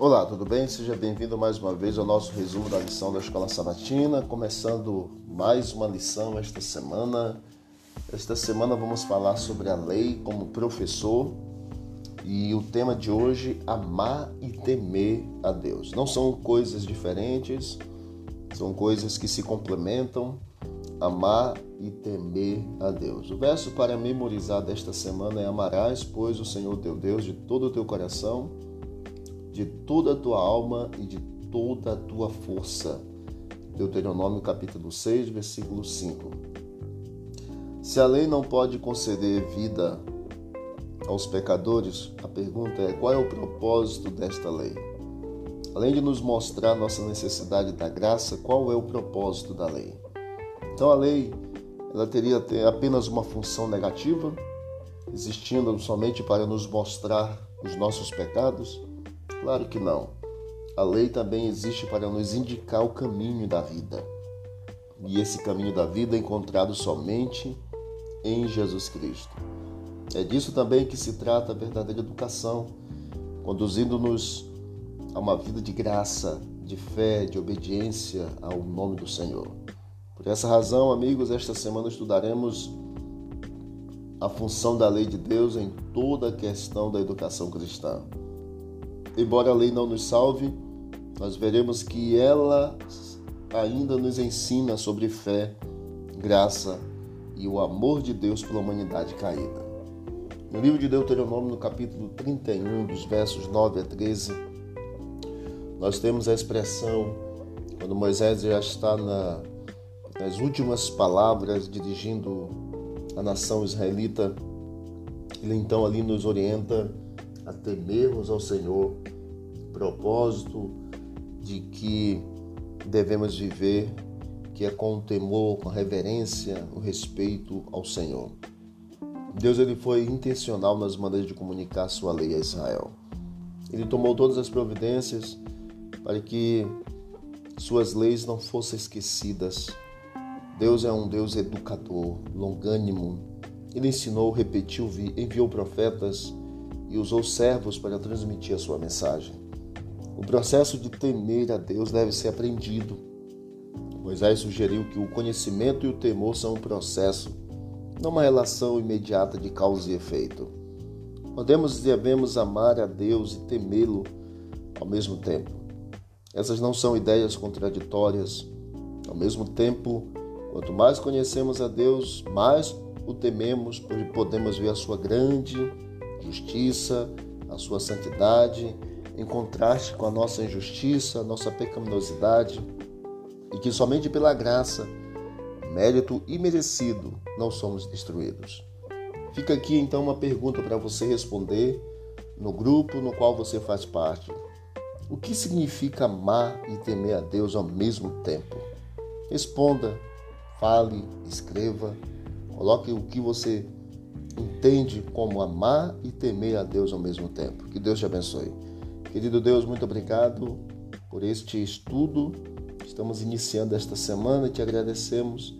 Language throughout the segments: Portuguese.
Olá, tudo bem? Seja bem-vindo mais uma vez ao nosso resumo da lição da Escola Sabatina, começando mais uma lição esta semana. Esta semana vamos falar sobre a lei como professor e o tema de hoje, amar e temer a Deus. Não são coisas diferentes, são coisas que se complementam, amar e temer a Deus. O verso para memorizar desta semana é: Amarás, pois, o Senhor teu Deus de todo o teu coração, de toda a tua alma e de toda a tua força. Deuteronômio capítulo 6, versículo 5. Se a lei não pode conceder vida aos pecadores, a pergunta é: qual é o propósito desta lei? Além de nos mostrar nossa necessidade da graça, qual é o propósito da lei? Então a lei ela teria apenas uma função negativa, existindo somente para nos mostrar os nossos pecados? Claro que não. A lei também existe para nos indicar o caminho da vida. E esse caminho da vida é encontrado somente em Jesus Cristo. É disso também que se trata a verdadeira educação, conduzindo-nos a uma vida de graça, de fé, de obediência ao nome do Senhor. Por essa razão, amigos, esta semana estudaremos a função da lei de Deus em toda a questão da educação cristã. Embora a lei não nos salve, nós veremos que ela ainda nos ensina sobre fé, graça e o amor de Deus pela humanidade caída. No livro de Deuteronômio, no capítulo 31, dos versos 9 a 13, nós temos a expressão quando Moisés já está na nas últimas palavras dirigindo a nação israelita, ele então ali nos orienta a temermos ao Senhor, propósito de que devemos viver, que é com o temor, com a reverência, o respeito ao Senhor. Deus ele foi intencional nas maneiras de comunicar sua lei a Israel. Ele tomou todas as providências para que suas leis não fossem esquecidas, Deus é um Deus educador, longânimo. Ele ensinou, repetiu, enviou profetas e usou servos para transmitir a sua mensagem. O processo de temer a Deus deve ser aprendido. Moisés sugeriu que o conhecimento e o temor são um processo, não uma relação imediata de causa e efeito. Podemos e devemos amar a Deus e temê-lo ao mesmo tempo. Essas não são ideias contraditórias. Ao mesmo tempo, Quanto mais conhecemos a Deus, mais o tememos, pois podemos ver a sua grande justiça, a sua santidade, em contraste com a nossa injustiça, a nossa pecaminosidade, e que somente pela graça, mérito imerecido, não somos destruídos. Fica aqui então uma pergunta para você responder no grupo no qual você faz parte. O que significa amar e temer a Deus ao mesmo tempo? Responda Fale, escreva, coloque o que você entende como amar e temer a Deus ao mesmo tempo. Que Deus te abençoe. Querido Deus, muito obrigado por este estudo. Estamos iniciando esta semana e te agradecemos.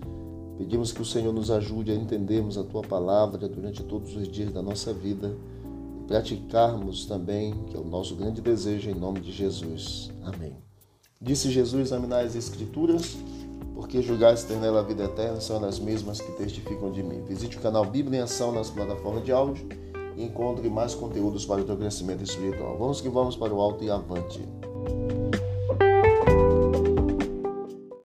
Pedimos que o Senhor nos ajude a entendermos a tua palavra durante todos os dias da nossa vida e praticarmos também, que é o nosso grande desejo, em nome de Jesus. Amém. Disse Jesus: examinar as Escrituras porque julgaste ter nela a vida eterna são as mesmas que testificam de mim. Visite o canal Bíblia em Ação nas plataformas de áudio e encontre mais conteúdos para o teu crescimento espiritual. Vamos que vamos para o alto e avante.